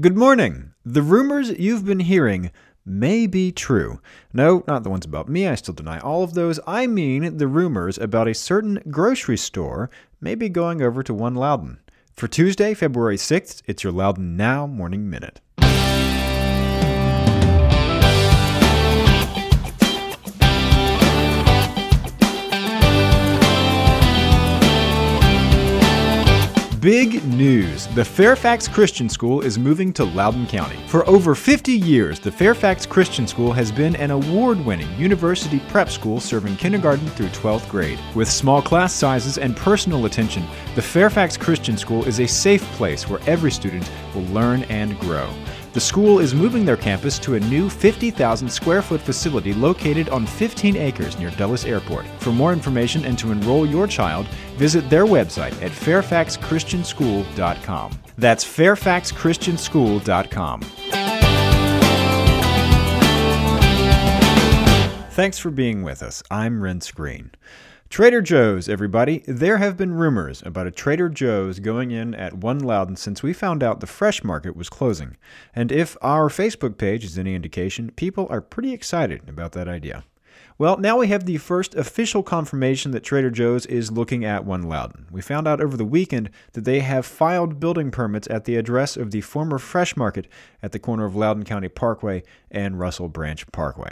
Good morning. The rumors you've been hearing may be true. No, not the ones about me. I still deny all of those. I mean the rumors about a certain grocery store maybe going over to One Loudoun. For Tuesday, February 6th, it's your Loudoun Now Morning Minute. Big news! The Fairfax Christian School is moving to Loudoun County. For over 50 years, the Fairfax Christian School has been an award winning university prep school serving kindergarten through 12th grade. With small class sizes and personal attention, the Fairfax Christian School is a safe place where every student will learn and grow. The school is moving their campus to a new 50,000 square foot facility located on 15 acres near Dulles Airport. For more information and to enroll your child, visit their website at fairfaxchristianschool.com. That's fairfaxchristianschool.com. Thanks for being with us. I'm Renss Greene. Trader Joe's, everybody. There have been rumors about a Trader Joe's going in at One Loudoun since we found out the fresh market was closing. And if our Facebook page is any indication, people are pretty excited about that idea. Well, now we have the first official confirmation that Trader Joe's is looking at One Loudoun. We found out over the weekend that they have filed building permits at the address of the former Fresh Market at the corner of Loudoun County Parkway and Russell Branch Parkway.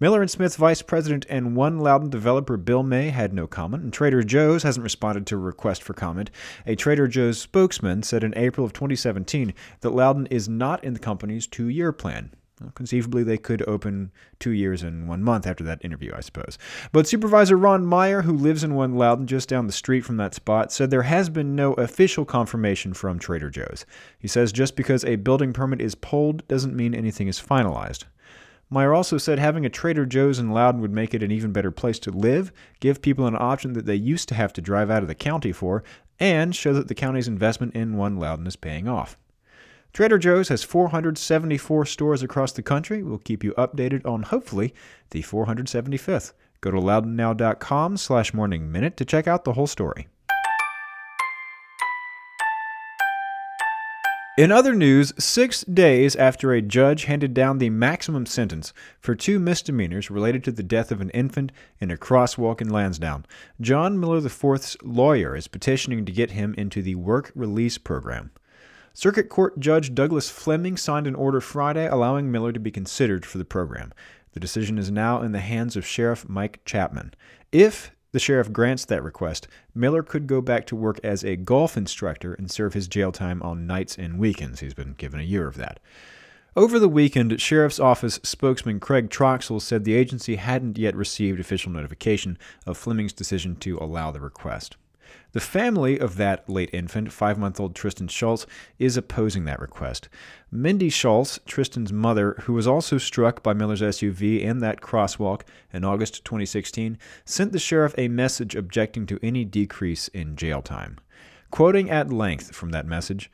Miller and Smith's vice president and one Loudoun developer, Bill May, had no comment, and Trader Joe's hasn't responded to a request for comment. A Trader Joe's spokesman said in April of 2017 that Loudoun is not in the company's two year plan. Well, conceivably, they could open two years and one month after that interview, I suppose. But Supervisor Ron Meyer, who lives in One Loudoun just down the street from that spot, said there has been no official confirmation from Trader Joe's. He says just because a building permit is pulled doesn't mean anything is finalized. Meyer also said having a Trader Joe's in Loudoun would make it an even better place to live, give people an option that they used to have to drive out of the county for, and show that the county's investment in One Loudoun is paying off. Trader Joe's has 474 stores across the country. We'll keep you updated on hopefully the 475th. Go to loudounnow.com slash morning minute to check out the whole story. In other news, six days after a judge handed down the maximum sentence for two misdemeanors related to the death of an infant in a crosswalk in Lansdowne, John Miller IV's lawyer is petitioning to get him into the work release program. Circuit Court Judge Douglas Fleming signed an order Friday allowing Miller to be considered for the program. The decision is now in the hands of Sheriff Mike Chapman. If the sheriff grants that request. Miller could go back to work as a golf instructor and serve his jail time on nights and weekends. He's been given a year of that. Over the weekend, Sheriff's Office spokesman Craig Troxel said the agency hadn't yet received official notification of Fleming's decision to allow the request. The family of that late infant, five month old Tristan Schultz, is opposing that request. Mindy Schultz, Tristan's mother, who was also struck by Miller's SUV in that crosswalk in August 2016, sent the sheriff a message objecting to any decrease in jail time. Quoting at length from that message,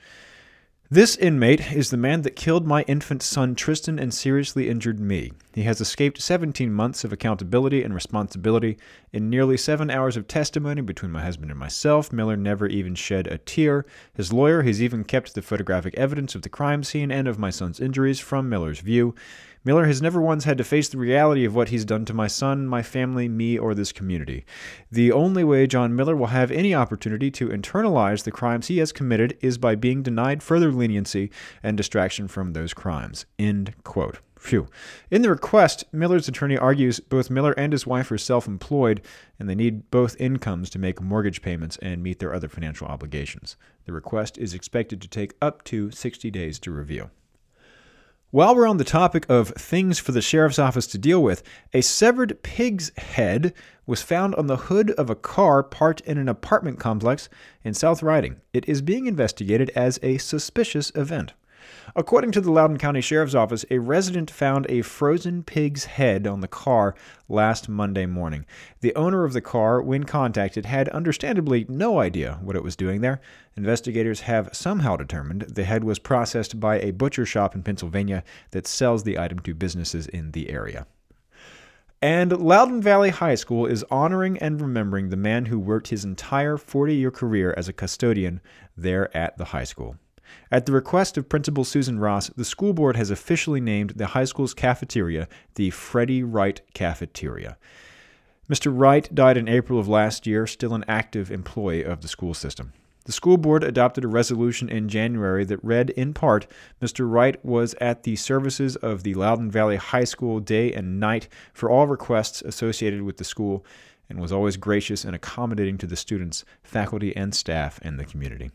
this inmate is the man that killed my infant son Tristan and seriously injured me. He has escaped 17 months of accountability and responsibility. In nearly seven hours of testimony between my husband and myself, Miller never even shed a tear. His lawyer has even kept the photographic evidence of the crime scene and of my son's injuries from Miller's view. Miller has never once had to face the reality of what he's done to my son, my family, me, or this community. The only way John Miller will have any opportunity to internalize the crimes he has committed is by being denied further leniency and distraction from those crimes. End quote. Phew. In the request, Miller's attorney argues both Miller and his wife are self employed and they need both incomes to make mortgage payments and meet their other financial obligations. The request is expected to take up to 60 days to review. While we're on the topic of things for the sheriff's office to deal with, a severed pig's head was found on the hood of a car parked in an apartment complex in South Riding. It is being investigated as a suspicious event. According to the Loudoun County Sheriff's Office, a resident found a frozen pig's head on the car last Monday morning. The owner of the car, when contacted, had understandably no idea what it was doing there. Investigators have somehow determined the head was processed by a butcher shop in Pennsylvania that sells the item to businesses in the area. And Loudoun Valley High School is honoring and remembering the man who worked his entire 40 year career as a custodian there at the high school. At the request of Principal Susan Ross, the school board has officially named the high school's cafeteria the Freddie Wright Cafeteria. Mr. Wright died in April of last year, still an active employee of the school system. The school board adopted a resolution in January that read, in part, Mr. Wright was at the services of the Loudoun Valley High School day and night for all requests associated with the school and was always gracious and accommodating to the students, faculty, and staff in the community.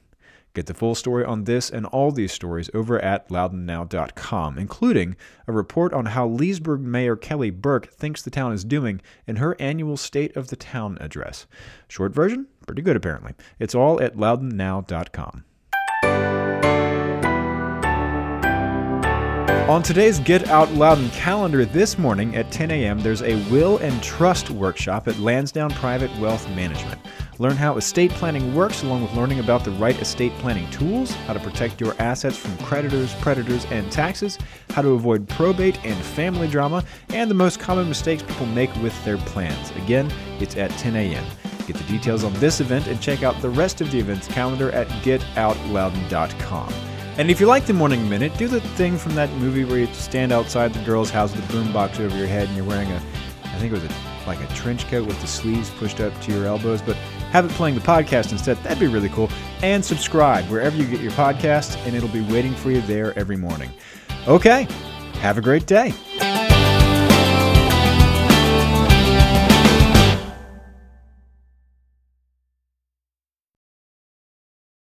Get the full story on this and all these stories over at loudounnow.com, including a report on how Leesburg Mayor Kelly Burke thinks the town is doing in her annual State of the Town address. Short version? Pretty good, apparently. It's all at loudounnow.com. On today's Get Out Loudoun calendar this morning at 10 a.m., there's a Will and Trust workshop at Lansdowne Private Wealth Management. Learn how estate planning works, along with learning about the right estate planning tools, how to protect your assets from creditors, predators, and taxes, how to avoid probate and family drama, and the most common mistakes people make with their plans. Again, it's at 10 a.m. Get the details on this event and check out the rest of the event's calendar at getoutloudoun.com. And if you like the Morning Minute, do the thing from that movie where you stand outside the girl's house with a boombox over your head and you're wearing a, I think it was a, like a trench coat with the sleeves pushed up to your elbows, but have it playing the podcast instead. That'd be really cool. And subscribe wherever you get your podcasts, and it'll be waiting for you there every morning. Okay, have a great day.